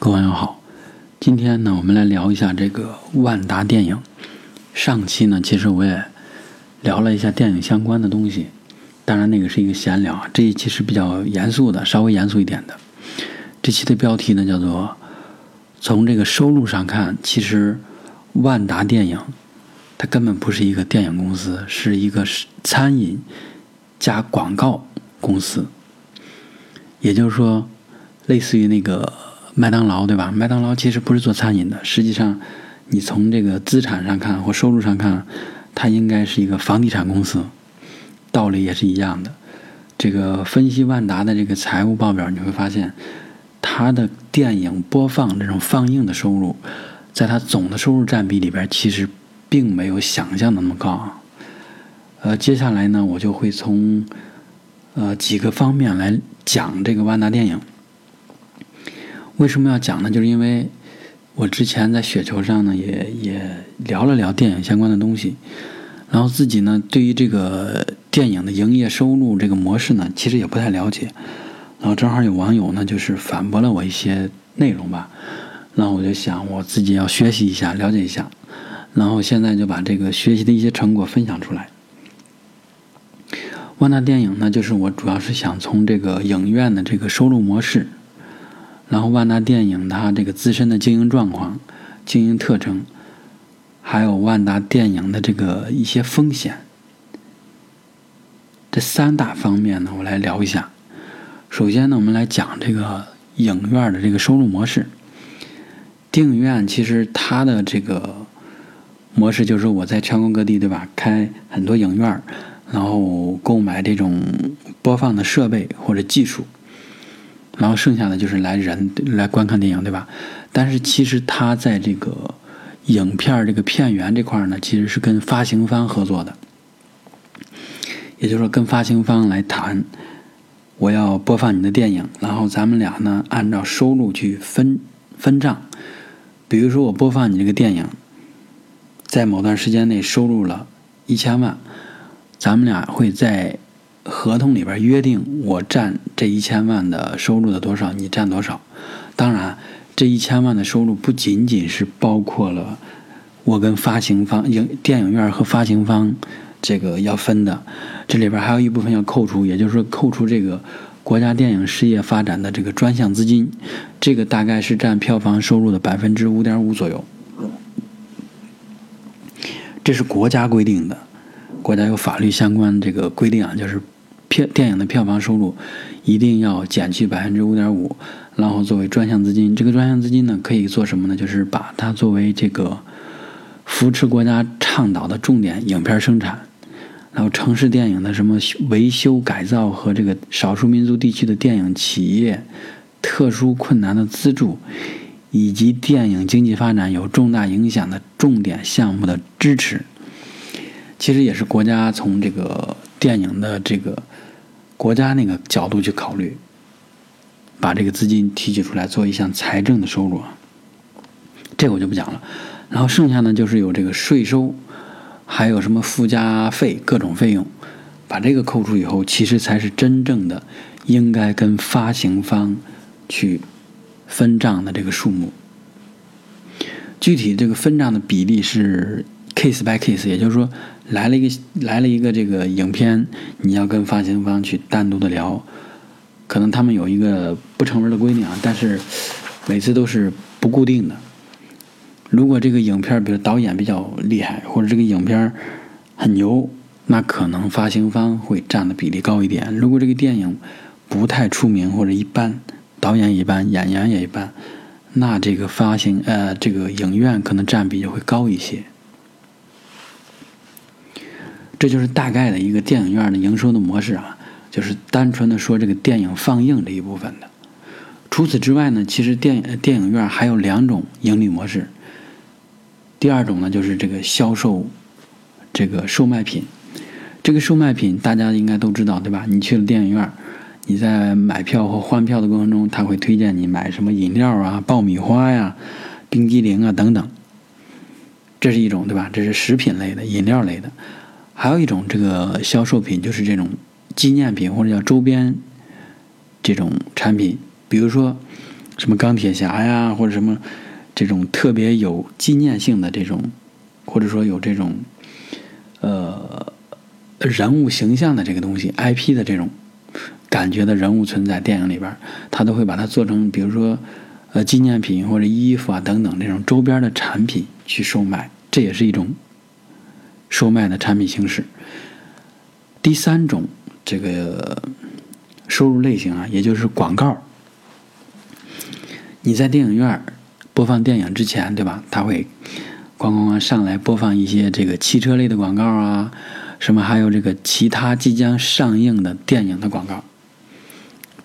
各位网友好，今天呢，我们来聊一下这个万达电影。上期呢，其实我也聊了一下电影相关的东西，当然那个是一个闲聊。这一期是比较严肃的，稍微严肃一点的。这期的标题呢，叫做从这个收入上看，其实万达电影它根本不是一个电影公司，是一个餐饮加广告公司。也就是说，类似于那个。麦当劳对吧？麦当劳其实不是做餐饮的，实际上，你从这个资产上看或收入上看，它应该是一个房地产公司，道理也是一样的。这个分析万达的这个财务报表，你会发现，它的电影播放这种放映的收入，在它总的收入占比里边，其实并没有想象的那么高。呃，接下来呢，我就会从呃几个方面来讲这个万达电影。为什么要讲呢？就是因为我之前在雪球上呢，也也聊了聊电影相关的东西，然后自己呢，对于这个电影的营业收入这个模式呢，其实也不太了解。然后正好有网友呢，就是反驳了我一些内容吧，然后我就想我自己要学习一下，了解一下，然后现在就把这个学习的一些成果分享出来。万达电影呢，就是我主要是想从这个影院的这个收入模式。然后万达电影它这个自身的经营状况、经营特征，还有万达电影的这个一些风险，这三大方面呢，我来聊一下。首先呢，我们来讲这个影院的这个收入模式。电影院其实它的这个模式就是我在全国各地对吧，开很多影院，然后购买这种播放的设备或者技术。然后剩下的就是来人来观看电影，对吧？但是其实他在这个影片这个片源这块呢，其实是跟发行方合作的，也就是说跟发行方来谈，我要播放你的电影，然后咱们俩呢按照收入去分分账。比如说我播放你这个电影，在某段时间内收入了一千万，咱们俩会在。合同里边约定，我占这一千万的收入的多少，你占多少。当然，这一千万的收入不仅仅是包括了我跟发行方、影电影院和发行方这个要分的，这里边还有一部分要扣除，也就是说扣除这个国家电影事业发展的这个专项资金，这个大概是占票房收入的百分之五点五左右。这是国家规定的，国家有法律相关这个规定啊，就是。片电影的票房收入一定要减去百分之五点五，然后作为专项资金。这个专项资金呢，可以做什么呢？就是把它作为这个扶持国家倡导的重点影片生产，然后城市电影的什么维修改造和这个少数民族地区的电影企业特殊困难的资助，以及电影经济发展有重大影响的重点项目的支持。其实也是国家从这个电影的这个。国家那个角度去考虑，把这个资金提取出来做一项财政的收入啊，这个我就不讲了。然后剩下呢就是有这个税收，还有什么附加费各种费用，把这个扣除以后，其实才是真正的应该跟发行方去分账的这个数目。具体这个分账的比例是 case by case，也就是说。来了一个来了一个这个影片，你要跟发行方去单独的聊，可能他们有一个不成文的规定啊，但是每次都是不固定的。如果这个影片比如导演比较厉害，或者这个影片很牛，那可能发行方会占的比例高一点。如果这个电影不太出名或者一般，导演一般，演员也一般，那这个发行呃这个影院可能占比就会高一些。这就是大概的一个电影院的营收的模式啊，就是单纯的说这个电影放映这一部分的。除此之外呢，其实电影电影院还有两种盈利模式。第二种呢，就是这个销售这个售卖品。这个售卖品大家应该都知道对吧？你去了电影院，你在买票或换票的过程中，他会推荐你买什么饮料啊、爆米花呀、冰激凌啊等等。这是一种对吧？这是食品类的、饮料类的。还有一种这个销售品，就是这种纪念品或者叫周边这种产品。比如说，什么钢铁侠呀，或者什么这种特别有纪念性的这种，或者说有这种呃人物形象的这个东西，IP 的这种感觉的人物存在电影里边，他都会把它做成，比如说呃纪念品或者衣服啊等等这种周边的产品去售卖，这也是一种售卖的产品形式。第三种这个收入类型啊，也就是广告。你在电影院播放电影之前，对吧？他会咣咣咣上来播放一些这个汽车类的广告啊，什么还有这个其他即将上映的电影的广告，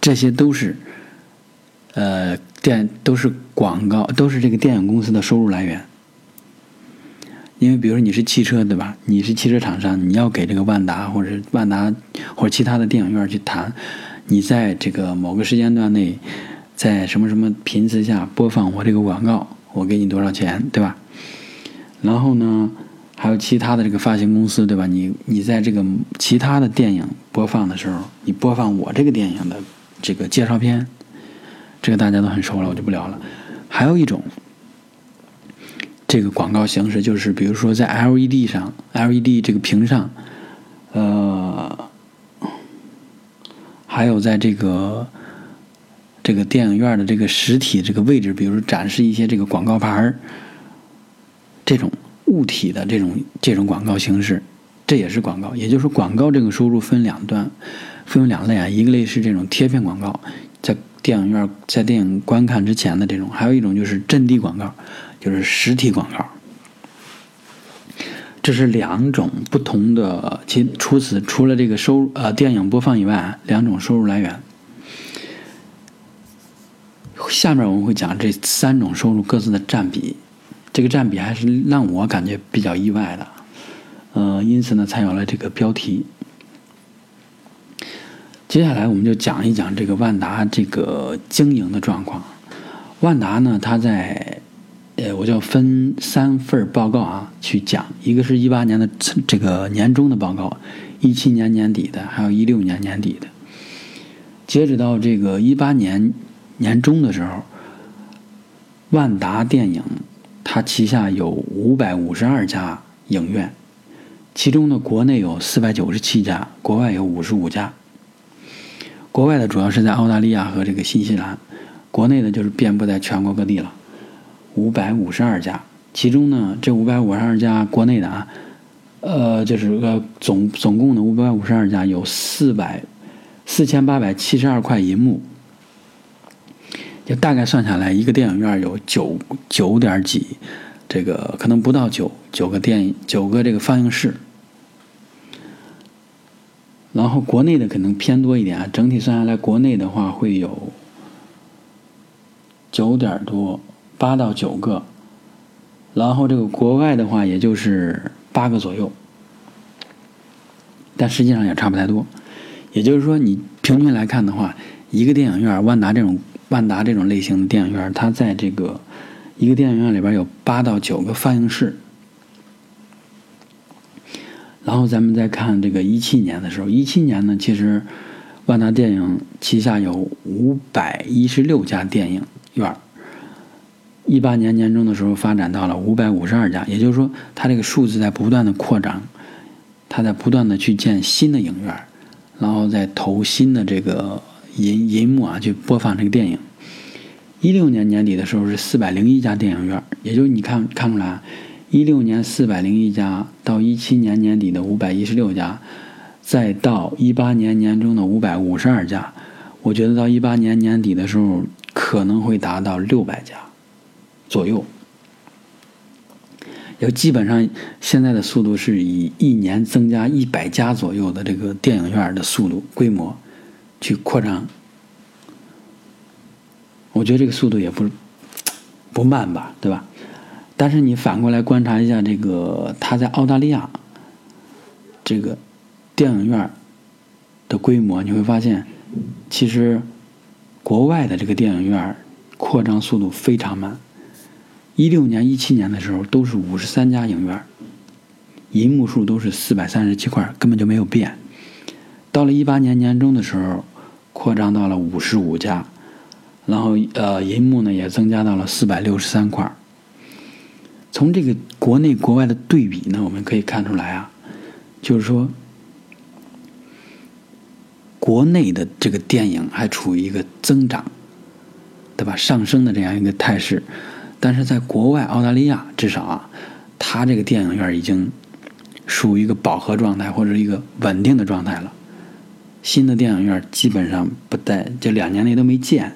这些都是呃电都是广告，都是这个电影公司的收入来源。因为比如说你是汽车，对吧？你是汽车厂商，你要给这个万达或者是万达或者其他的电影院去谈，你在这个某个时间段内。在什么什么频次下播放我这个广告，我给你多少钱，对吧？然后呢，还有其他的这个发行公司，对吧？你你在这个其他的电影播放的时候，你播放我这个电影的这个介绍片，这个大家都很熟了，我就不聊了。还有一种这个广告形式，就是比如说在 LED 上，LED 这个屏上，呃，还有在这个。这个电影院的这个实体这个位置，比如说展示一些这个广告牌儿，这种物体的这种这种广告形式，这也是广告。也就是，广告这个收入分两段，分为两类啊。一个类是这种贴片广告，在电影院在电影观看之前的这种；还有一种就是阵地广告，就是实体广告。这是两种不同的，其除此除了这个收呃电影播放以外，两种收入来源。下面我们会讲这三种收入各自的占比，这个占比还是让我感觉比较意外的，呃，因此呢才有了这个标题。接下来我们就讲一讲这个万达这个经营的状况。万达呢，它在，呃，我就分三份报告啊去讲，一个是一八年的这个年终的报告，一七年年底的，还有一六年年底的。截止到这个一八年。年终的时候，万达电影它旗下有五百五十二家影院，其中呢，国内有四百九十七家，国外有五十五家。国外的主要是在澳大利亚和这个新西兰，国内的就是遍布在全国各地了。五百五十二家，其中呢，这五百五十二家国内的啊，呃，就是呃总总共的五百五十二家有四百四千八百七十二块银幕。就大概算下来，一个电影院有九九点几，这个可能不到九九个电影九个这个放映室。然后国内的可能偏多一点啊，整体算下来，国内的话会有九点多八到九个，然后这个国外的话也就是八个左右，但实际上也差不太多。也就是说，你平均来看的话，一个电影院万达这种。万达这种类型的电影院，它在这个一个电影院里边有八到九个放映室。然后咱们再看这个一七年的时候，一七年呢，其实万达电影旗下有五百一十六家电影院。一八年年中的时候发展到了五百五十二家，也就是说，它这个数字在不断的扩张，它在不断的去建新的影院，然后再投新的这个。银银幕啊，去播放这个电影。一六年年底的时候是四百零一家电影院，也就是你看看出来，一六年四百零一家到一七年年底的五百一十六家，再到一八年年中的五百五十二家，我觉得到一八年年底的时候可能会达到六百家左右。要基本上现在的速度是以一年增加一百家左右的这个电影院的速度规模。去扩张，我觉得这个速度也不不慢吧，对吧？但是你反过来观察一下，这个它在澳大利亚这个电影院的规模，你会发现，其实国外的这个电影院扩张速度非常慢。一六年、一七年的时候都是五十三家影院，银幕数都是四百三十七块，根本就没有变。到了一八年年中的时候。扩张到了五十五家，然后呃，银幕呢也增加到了四百六十三块。从这个国内国外的对比呢，我们可以看出来啊，就是说，国内的这个电影还处于一个增长，对吧？上升的这样一个态势，但是在国外澳大利亚，至少啊，它这个电影院已经属于一个饱和状态或者一个稳定的状态了。新的电影院基本上不在这两年内都没建，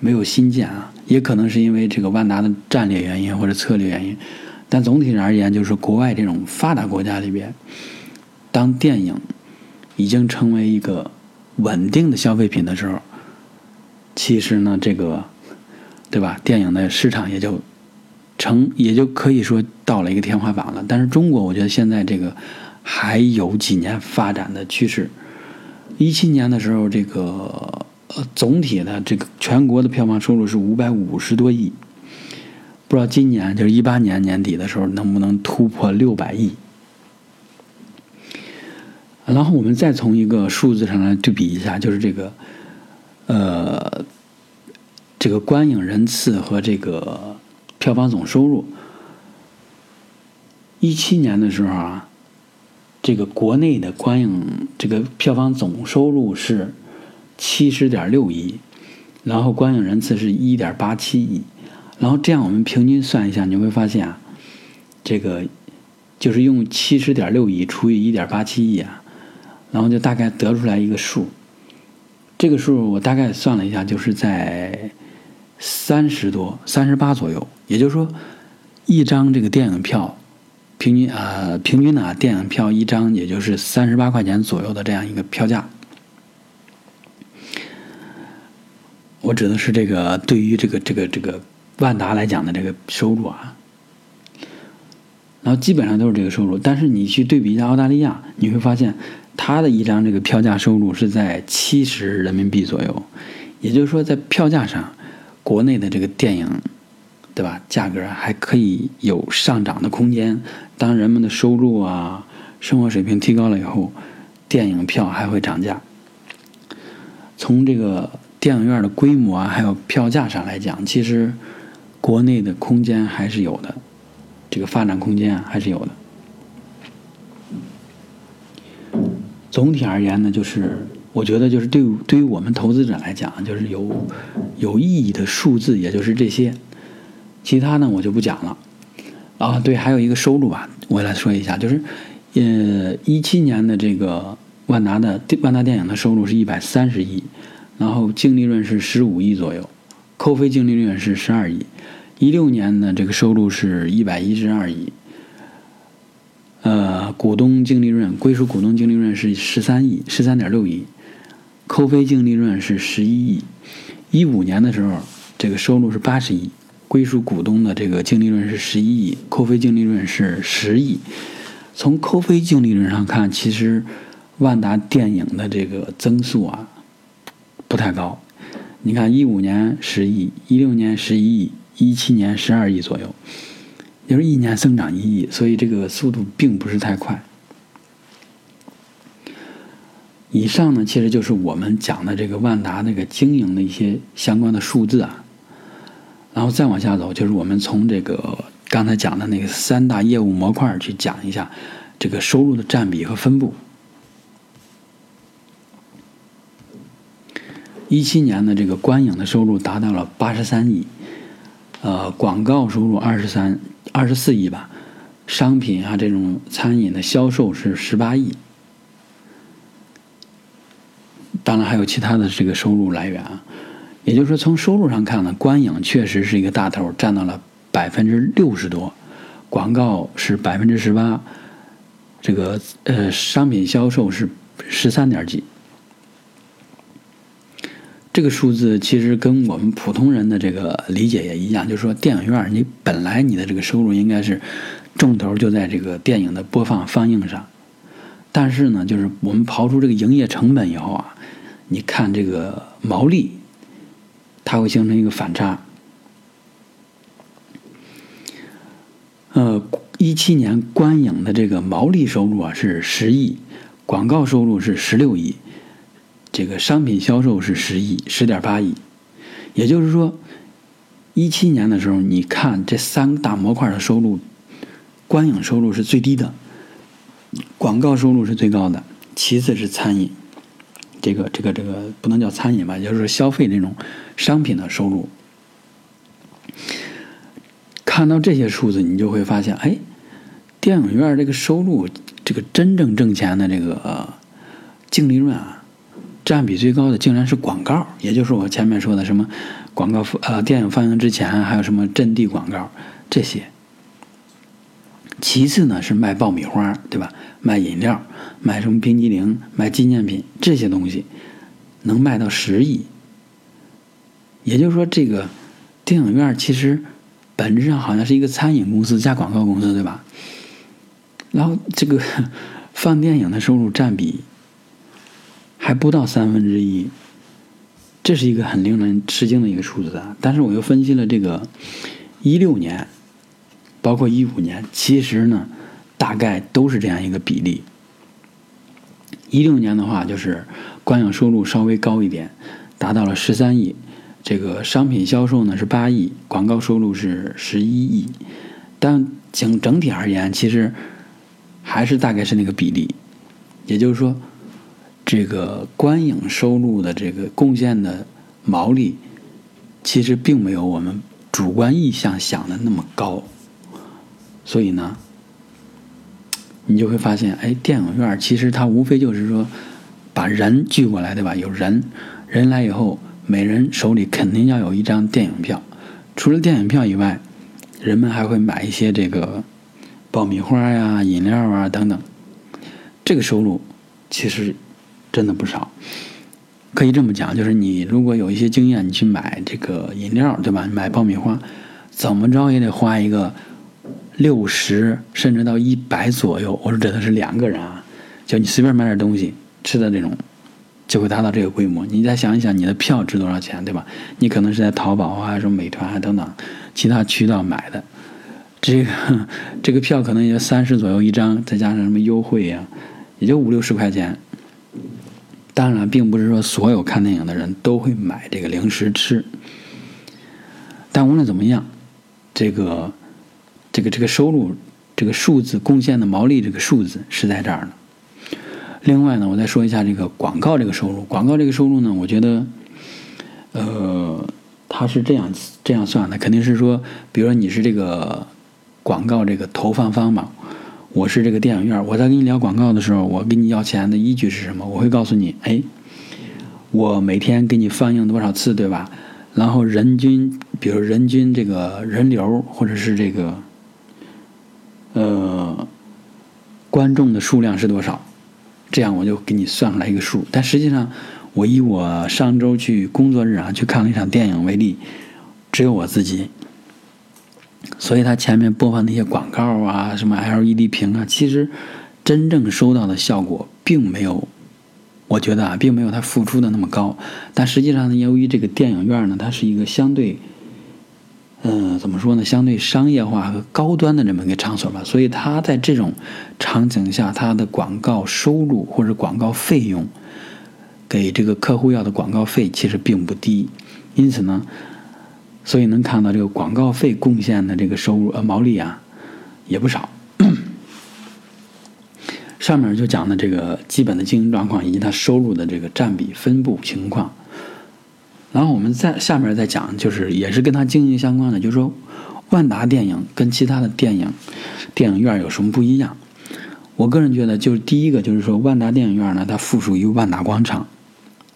没有新建啊。也可能是因为这个万达的战略原因或者策略原因，但总体而言，就是国外这种发达国家里边，当电影已经成为一个稳定的消费品的时候，其实呢，这个对吧？电影的市场也就成，也就可以说到了一个天花板了。但是中国，我觉得现在这个还有几年发展的趋势。一七年的时候，这个。呃，总体的这个全国的票房收入是五百五十多亿，不知道今年就是一八年年底的时候能不能突破六百亿。然后我们再从一个数字上来对比一下，就是这个，呃，这个观影人次和这个票房总收入。一七年的时候啊，这个国内的观影这个票房总收入是。七十点六亿，然后观影人次是一点八七亿，然后这样我们平均算一下，你会发现啊，这个就是用七十点六亿除以一点八七亿啊，然后就大概得出来一个数，这个数我大概算了一下，就是在三十多、三十八左右，也就是说，一张这个电影票，平均啊，平均呢，电影票一张也就是三十八块钱左右的这样一个票价。我指的是这个，对于这个这个这个万达来讲的这个收入啊，然后基本上都是这个收入。但是你去对比一下澳大利亚，你会发现它的一张这个票价收入是在七十人民币左右，也就是说在票价上，国内的这个电影，对吧？价格还可以有上涨的空间。当人们的收入啊、生活水平提高了以后，电影票还会涨价。从这个。电影院的规模啊，还有票价上来讲，其实国内的空间还是有的，这个发展空间还是有的。总体而言呢，就是我觉得就是对对于我们投资者来讲，就是有有意义的数字，也就是这些，其他呢我就不讲了。啊，对，还有一个收入吧，我来说一下，就是呃一七年的这个万达的万达电影的收入是一百三十亿。然后净利润是十五亿左右，扣非净利润是十二亿。一六年呢，这个收入是一百一十二亿。呃，股东净利润归属股东净利润是十三亿，十三点六亿，扣非净利润是十一亿。一五年的时候，这个收入是八十亿，归属股东的这个净利润是十一亿，扣非净利润是十亿。从扣非净利润上看，其实万达电影的这个增速啊。不太高，你看一五年十亿，一六年十一亿，一七年十二亿左右，也就是一年增长一亿，所以这个速度并不是太快。以上呢，其实就是我们讲的这个万达那个经营的一些相关的数字啊，然后再往下走，就是我们从这个刚才讲的那个三大业务模块去讲一下这个收入的占比和分布。一七年的这个观影的收入达到了八十三亿，呃，广告收入二十三二十四亿吧，商品啊这种餐饮的销售是十八亿，当然还有其他的这个收入来源啊，也就是说从收入上看呢，观影确实是一个大头，占到了百分之六十多，广告是百分之十八，这个呃商品销售是十三点几。这个数字其实跟我们普通人的这个理解也一样，就是说电影院你本来你的这个收入应该是重头就在这个电影的播放放映上，但是呢，就是我们刨出这个营业成本以后啊，你看这个毛利，它会形成一个反差。呃，一七年观影的这个毛利收入啊是十亿，广告收入是十六亿。这个商品销售是十亿，十点八亿。也就是说，一七年的时候，你看这三大模块的收入，观影收入是最低的，广告收入是最高的，其次是餐饮，这个这个这个不能叫餐饮吧，就是消费这种商品的收入。看到这些数字，你就会发现，哎，电影院这个收入，这个真正挣钱的这个净利润啊。占比最高的竟然是广告，也就是我前面说的什么广告呃电影放映之前还有什么阵地广告这些。其次呢是卖爆米花，对吧？卖饮料，卖什么冰激凌，卖纪念品这些东西，能卖到十亿。也就是说，这个电影院其实本质上好像是一个餐饮公司加广告公司，对吧？然后这个放电影的收入占比。还不到三分之一，这是一个很令人吃惊的一个数字啊！但是我又分析了这个一六年，包括一五年，其实呢，大概都是这样一个比例。一六年的话，就是观影收入稍微高一点，达到了十三亿；这个商品销售呢是八亿，广告收入是十一亿。但整整体而言，其实还是大概是那个比例，也就是说。这个观影收入的这个贡献的毛利，其实并没有我们主观意向想的那么高，所以呢，你就会发现，哎，电影院其实它无非就是说把人聚过来，对吧？有人，人来以后，每人手里肯定要有一张电影票。除了电影票以外，人们还会买一些这个爆米花呀、饮料啊等等。这个收入其实。真的不少，可以这么讲，就是你如果有一些经验，你去买这个饮料，对吧？买爆米花，怎么着也得花一个六十甚至到一百左右。我说指的是两个人啊，就你随便买点东西吃的这种，就会达到这个规模。你再想一想，你的票值多少钱，对吧？你可能是在淘宝啊、什么美团啊等等其他渠道买的，这个 这个票可能也就三十左右一张，再加上什么优惠呀，也就五六十块钱。当然，并不是说所有看电影的人都会买这个零食吃，但无论怎么样，这个这个这个收入这个数字贡献的毛利这个数字是在这儿呢。另外呢，我再说一下这个广告这个收入。广告这个收入呢，我觉得，呃，它是这样这样算的，肯定是说，比如说你是这个广告这个投放方嘛。我是这个电影院，我在跟你聊广告的时候，我跟你要钱的依据是什么？我会告诉你，哎，我每天给你放映多少次，对吧？然后人均，比如人均这个人流，或者是这个，呃，观众的数量是多少？这样我就给你算出来一个数。但实际上，我以我上周去工作日啊去看了一场电影为例，只有我自己。所以它前面播放那些广告啊，什么 LED 屏啊，其实真正收到的效果并没有，我觉得啊，并没有它付出的那么高。但实际上呢，由于这个电影院呢，它是一个相对，嗯，怎么说呢，相对商业化和高端的这么一个场所吧，所以它在这种场景下，它的广告收入或者广告费用，给这个客户要的广告费其实并不低，因此呢。所以能看到这个广告费贡献的这个收入呃毛利啊，也不少。上面就讲的这个基本的经营状况以及它收入的这个占比分布情况。然后我们在下面再讲，就是也是跟它经营相关的，就是说万达电影跟其他的电影电影院有什么不一样？我个人觉得，就是第一个就是说万达电影院呢，它附属于万达广场，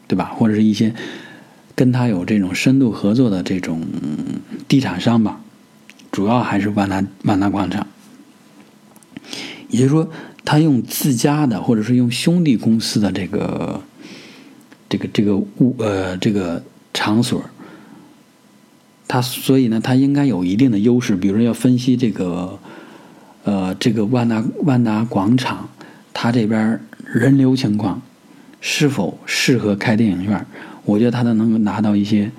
对吧？或者是一些。跟他有这种深度合作的这种地产商吧，主要还是万达万达广场。也就是说，他用自家的或者是用兄弟公司的这个这个这个物呃这个场所，他所以呢，他应该有一定的优势。比如说，要分析这个呃这个万达万达广场，它这边人流情况是否适合开电影院。我觉得他都能够拿到一些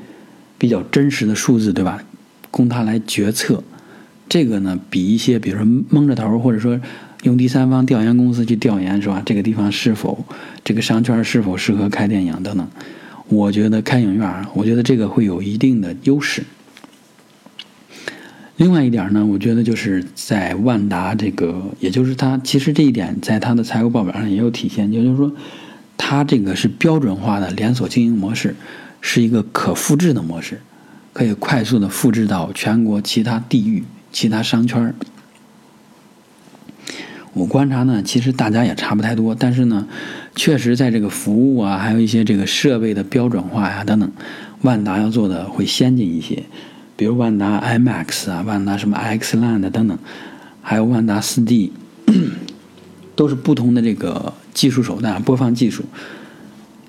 比较真实的数字，对吧？供他来决策。这个呢，比一些比如说蒙着头，或者说用第三方调研公司去调研，是吧？这个地方是否这个商圈是否适合开电影等等？我觉得开影院，我觉得这个会有一定的优势。另外一点呢，我觉得就是在万达这个，也就是它其实这一点在它的财务报表上也有体现，也就是说，它这个是标准化的连锁经营模式，是一个可复制的模式，可以快速的复制到全国其他地域、其他商圈我观察呢，其实大家也差不太多，但是呢，确实在这个服务啊，还有一些这个设备的标准化呀等等，万达要做的会先进一些。比如万达 IMAX 啊，万达什么 XLand 等等，还有万达 4D，都是不同的这个技术手段播放技术。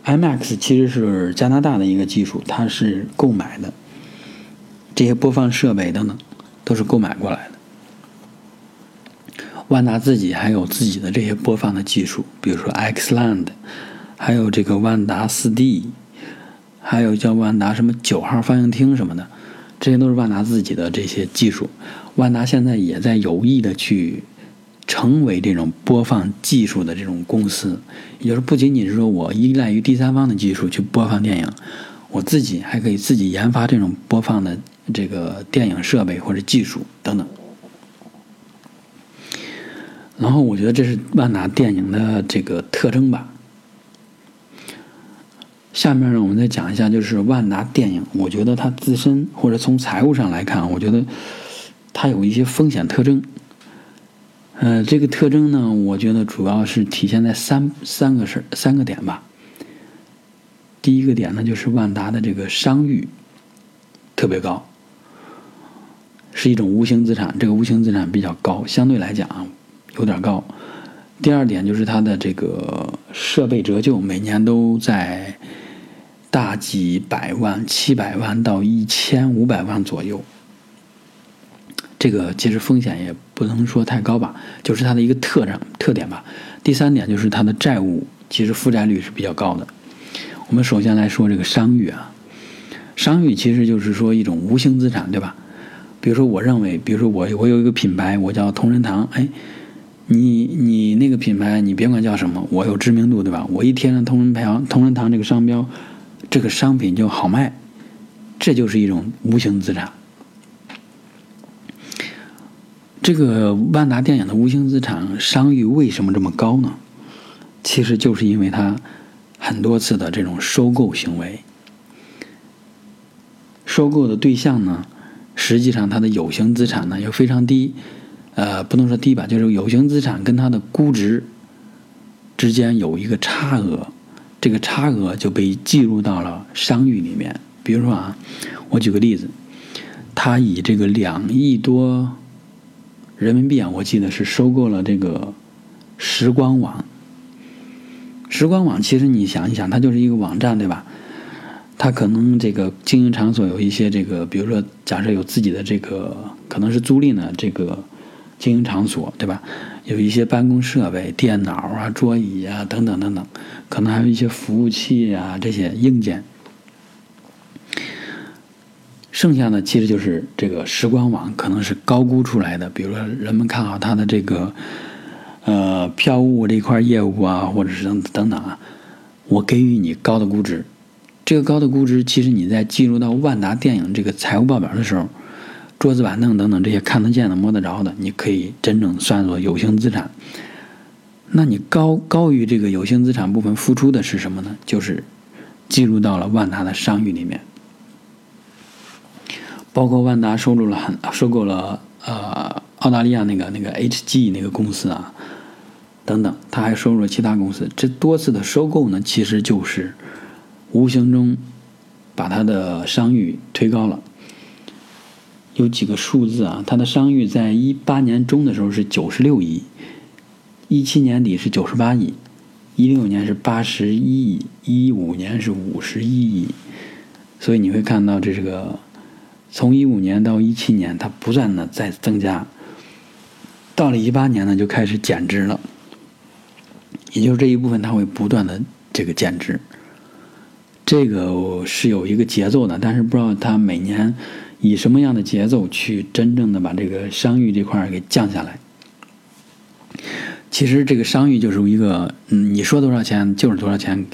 IMAX 其实是加拿大的一个技术，它是购买的，这些播放设备等等都是购买过来的。万达自己还有自己的这些播放的技术，比如说 XLand，还有这个万达 4D，还有叫万达什么九号放映厅什么的。这些都是万达自己的这些技术，万达现在也在有意的去成为这种播放技术的这种公司，也就是不仅仅是说我依赖于第三方的技术去播放电影，我自己还可以自己研发这种播放的这个电影设备或者技术等等。然后我觉得这是万达电影的这个特征吧。下面呢，我们再讲一下，就是万达电影。我觉得它自身或者从财务上来看，我觉得它有一些风险特征。呃，这个特征呢，我觉得主要是体现在三三个事三个点吧。第一个点呢，就是万达的这个商誉特别高，是一种无形资产。这个无形资产比较高，相对来讲啊有点高。第二点就是它的这个设备折旧，每年都在。大几百万、七百万到一千五百万左右，这个其实风险也不能说太高吧，就是它的一个特征特点吧。第三点就是它的债务其实负债率是比较高的。我们首先来说这个商誉啊，商誉其实就是说一种无形资产，对吧？比如说，我认为，比如说我我有一个品牌，我叫同仁堂，哎，你你那个品牌你别管叫什么，我有知名度，对吧？我一贴上同仁堂同仁堂这个商标。这个商品就好卖，这就是一种无形资产。这个万达电影的无形资产商誉为什么这么高呢？其实就是因为它很多次的这种收购行为，收购的对象呢，实际上它的有形资产呢又非常低，呃，不能说低吧，就是有形资产跟它的估值之间有一个差额。这个差额就被计入到了商誉里面。比如说啊，我举个例子，他以这个两亿多人民币啊，我记得是收购了这个时光网。时光网其实你想一想，它就是一个网站，对吧？它可能这个经营场所有一些这个，比如说假设有自己的这个，可能是租赁的这个经营场所，对吧？有一些办公设备、电脑啊、桌椅啊等等等等，可能还有一些服务器啊这些硬件。剩下的其实就是这个时光网，可能是高估出来的。比如说，人们看好它的这个呃票务这块业务啊，或者是等等等啊，我给予你高的估值。这个高的估值，其实你在进入到万达电影这个财务报表的时候。桌子板凳等等这些看得见的摸得着的，你可以真正算作有形资产。那你高高于这个有形资产部分付出的是什么呢？就是记录到了万达的商誉里面，包括万达收入了很收购了呃澳大利亚那个那个 HG 那个公司啊等等，他还收入了其他公司。这多次的收购呢，其实就是无形中把他的商誉推高了。有几个数字啊？它的商誉在一八年中的时候是九十六亿，一七年底是九十八亿，一六年是八十一亿，一五年是五十一亿。所以你会看到，这是个从一五年到一七年，它不断的在增加，到了一八年呢就开始减值了，也就是这一部分它会不断的这个减值，这个是有一个节奏的，但是不知道它每年。以什么样的节奏去真正的把这个商誉这块给降下来？其实这个商誉就是一个，嗯，你说多少钱就是多少钱，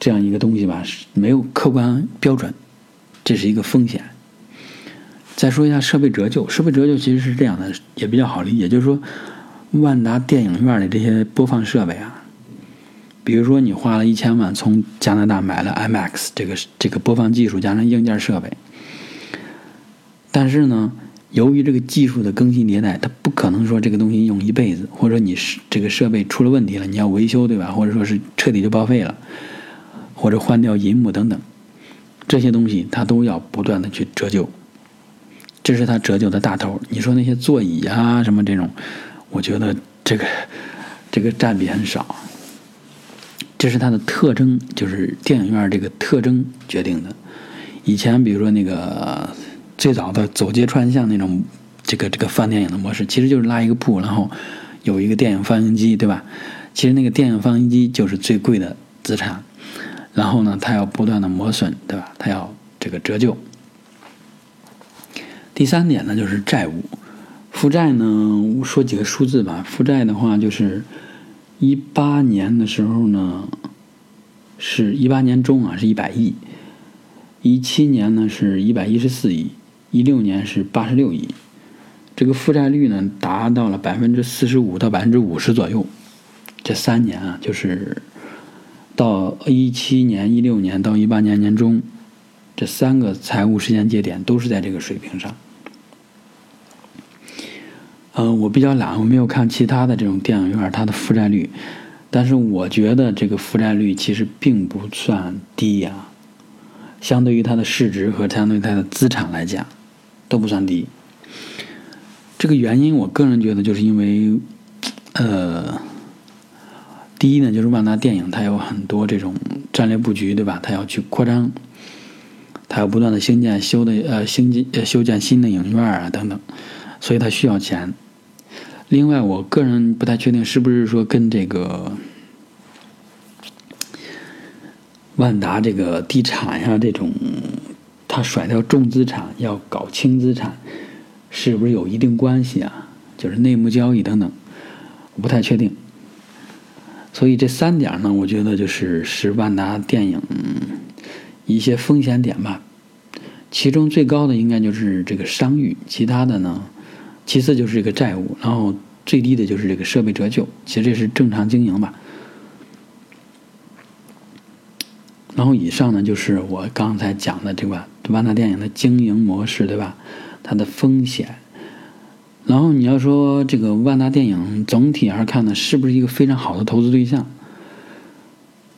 这样一个东西吧，没有客观标准，这是一个风险。再说一下设备折旧，设备折旧其实是这样的，也比较好理解，就是说，万达电影院的这些播放设备啊，比如说你花了一千万从加拿大买了 IMAX 这个这个播放技术加上硬件设备，但是呢，由于这个技术的更新迭代，它不可能说这个东西用一辈子，或者你是这个设备出了问题了，你要维修对吧？或者说是彻底就报废了，或者换掉银幕等等，这些东西它都要不断的去折旧。这是它折旧的大头。你说那些座椅啊什么这种，我觉得这个这个占比很少。这是它的特征，就是电影院这个特征决定的。以前比如说那个最早的走街串巷那种这个这个放电影的模式，其实就是拉一个铺，然后有一个电影放映机，对吧？其实那个电影放映机就是最贵的资产。然后呢，它要不断的磨损，对吧？它要这个折旧。第三点呢，就是债务，负债呢，说几个数字吧。负债的话，就是一八年的时候呢，是一八年中啊，是一百亿；一七年呢，是一百一十四亿；一六年是八十六亿。这个负债率呢，达到了百分之四十五到百分之五十左右。这三年啊，就是到一七年、一六年到一八年年中，这三个财务时间节点都是在这个水平上。嗯，我比较懒，我没有看其他的这种电影院它的负债率，但是我觉得这个负债率其实并不算低呀，相对于它的市值和相对于它的资产来讲，都不算低。这个原因，我个人觉得就是因为，呃，第一呢，就是万达电影它有很多这种战略布局，对吧？它要去扩张，它要不断的兴建、修的呃兴建、修建新的影院啊等等，所以它需要钱。另外，我个人不太确定是不是说跟这个万达这个地产呀这种，他甩掉重资产要搞轻资产，是不是有一定关系啊？就是内幕交易等等，我不太确定。所以这三点呢，我觉得就是是万达电影一些风险点吧。其中最高的应该就是这个商誉，其他的呢？其次就是这个债务，然后最低的就是这个设备折旧，其实这是正常经营吧。然后以上呢就是我刚才讲的这个万达电影的经营模式，对吧？它的风险。然后你要说这个万达电影总体而看呢，是不是一个非常好的投资对象？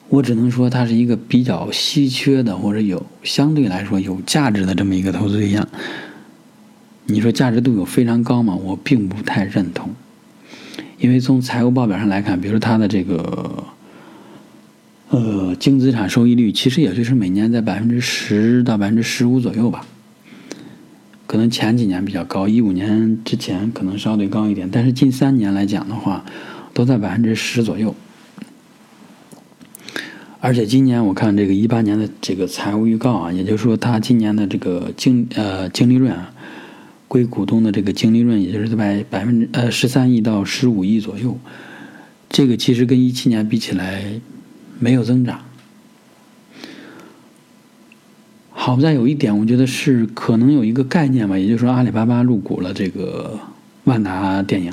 我只能说它是一个比较稀缺的，或者有相对来说有价值的这么一个投资对象。你说价值度有非常高吗？我并不太认同，因为从财务报表上来看，比如说它的这个，呃，净资产收益率其实也就是每年在百分之十到百分之十五左右吧，可能前几年比较高，一五年之前可能稍微高一点，但是近三年来讲的话，都在百分之十左右，而且今年我看这个一八年的这个财务预告啊，也就是说它今年的这个净呃净利润啊。归股东的这个净利润，也就是在百分之呃十三亿到十五亿左右，这个其实跟一七年比起来没有增长。好在有一点，我觉得是可能有一个概念吧，也就是说阿里巴巴入股了这个万达电影，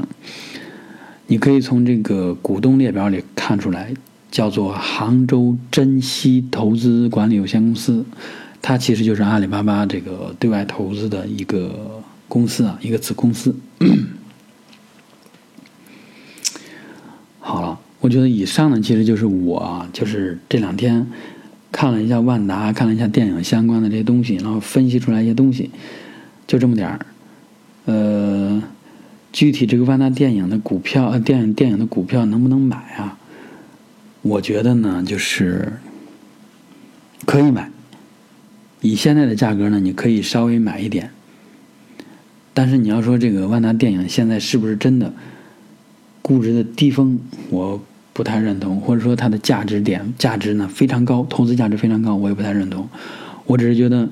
你可以从这个股东列表里看出来，叫做杭州珍稀投资管理有限公司，它其实就是阿里巴巴这个对外投资的一个。公司啊，一个子公司。好了，我觉得以上呢，其实就是我就是这两天看了一下万达，看了一下电影相关的这些东西，然后分析出来一些东西，就这么点儿。呃，具体这个万达电影的股票，呃，电影电影的股票能不能买啊？我觉得呢，就是可以买。以现在的价格呢，你可以稍微买一点。但是你要说这个万达电影现在是不是真的估值的低峰，我不太认同，或者说它的价值点价值呢非常高，投资价值非常高，我也不太认同。我只是觉得，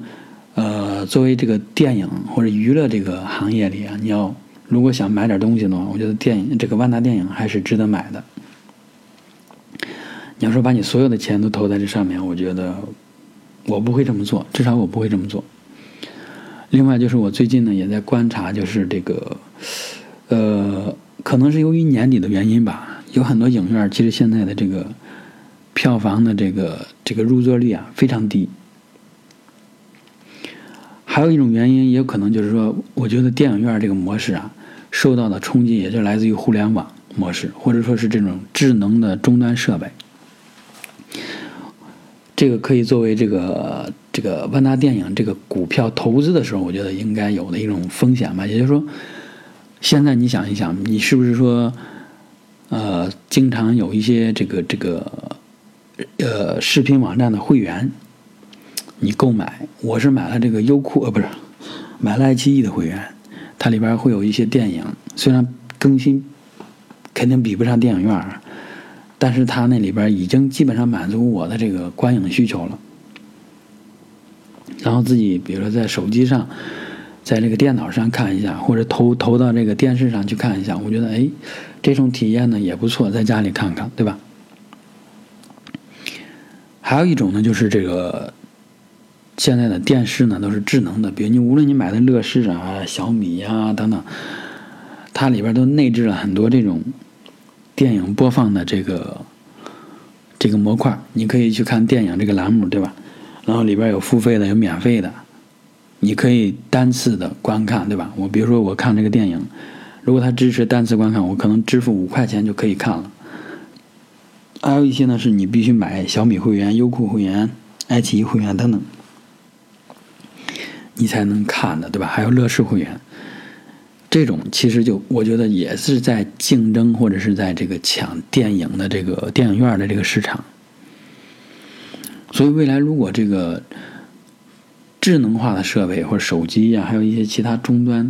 呃，作为这个电影或者娱乐这个行业里啊，你要如果想买点东西的话，我觉得电影这个万达电影还是值得买的。你要说把你所有的钱都投在这上面，我觉得我不会这么做，至少我不会这么做。另外就是我最近呢也在观察，就是这个，呃，可能是由于年底的原因吧，有很多影院其实现在的这个票房的这个这个入座率啊非常低。还有一种原因，也有可能就是说，我觉得电影院这个模式啊受到的冲击，也就来自于互联网模式，或者说是这种智能的终端设备。这个可以作为这个这个万达电影这个股票投资的时候，我觉得应该有的一种风险吧。也就是说，现在你想一想，你是不是说，呃，经常有一些这个这个呃视频网站的会员，你购买，我是买了这个优酷呃不是，买了爱奇艺的会员，它里边会有一些电影，虽然更新肯定比不上电影院。但是它那里边已经基本上满足我的这个观影需求了，然后自己比如说在手机上，在这个电脑上看一下，或者投投到这个电视上去看一下，我觉得哎，这种体验呢也不错，在家里看看，对吧？还有一种呢，就是这个现在的电视呢都是智能的，比如你无论你买的乐视啊、小米呀等等，它里边都内置了很多这种。电影播放的这个这个模块，你可以去看电影这个栏目，对吧？然后里边有付费的，有免费的，你可以单次的观看，对吧？我比如说我看这个电影，如果它支持单次观看，我可能支付五块钱就可以看了。还有一些呢，是你必须买小米会员、优酷会员、爱奇艺会员等等，你才能看的，对吧？还有乐视会员。这种其实就我觉得也是在竞争或者是在这个抢电影的这个电影院的这个市场，所以未来如果这个智能化的设备或者手机呀，还有一些其他终端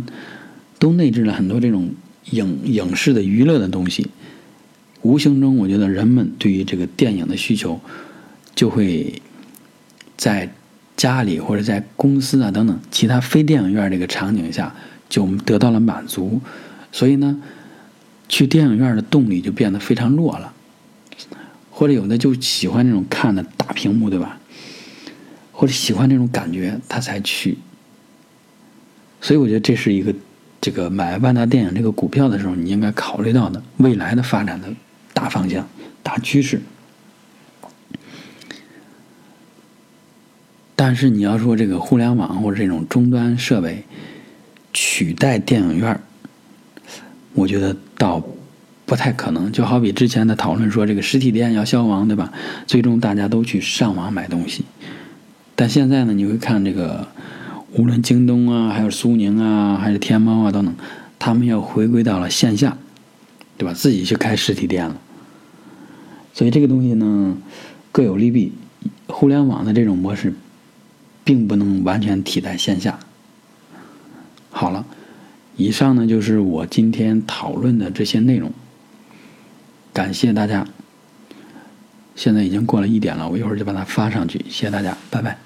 都内置了很多这种影影视的娱乐的东西，无形中我觉得人们对于这个电影的需求就会在家里或者在公司啊等等其他非电影院这个场景下。就得到了满足，所以呢，去电影院的动力就变得非常弱了，或者有的就喜欢那种看的大屏幕，对吧？或者喜欢那种感觉，他才去。所以我觉得这是一个这个买万达电影这个股票的时候，你应该考虑到的未来的发展的大方向、大趋势。但是你要说这个互联网或者这种终端设备，取代电影院我觉得倒不太可能。就好比之前的讨论说，这个实体店要消亡，对吧？最终大家都去上网买东西。但现在呢，你会看这个，无论京东啊，还有苏宁啊，还是天猫啊等等，他们要回归到了线下，对吧？自己去开实体店了。所以这个东西呢，各有利弊。互联网的这种模式，并不能完全替代线下。好了，以上呢就是我今天讨论的这些内容。感谢大家。现在已经过了一点了，我一会儿就把它发上去。谢谢大家，拜拜。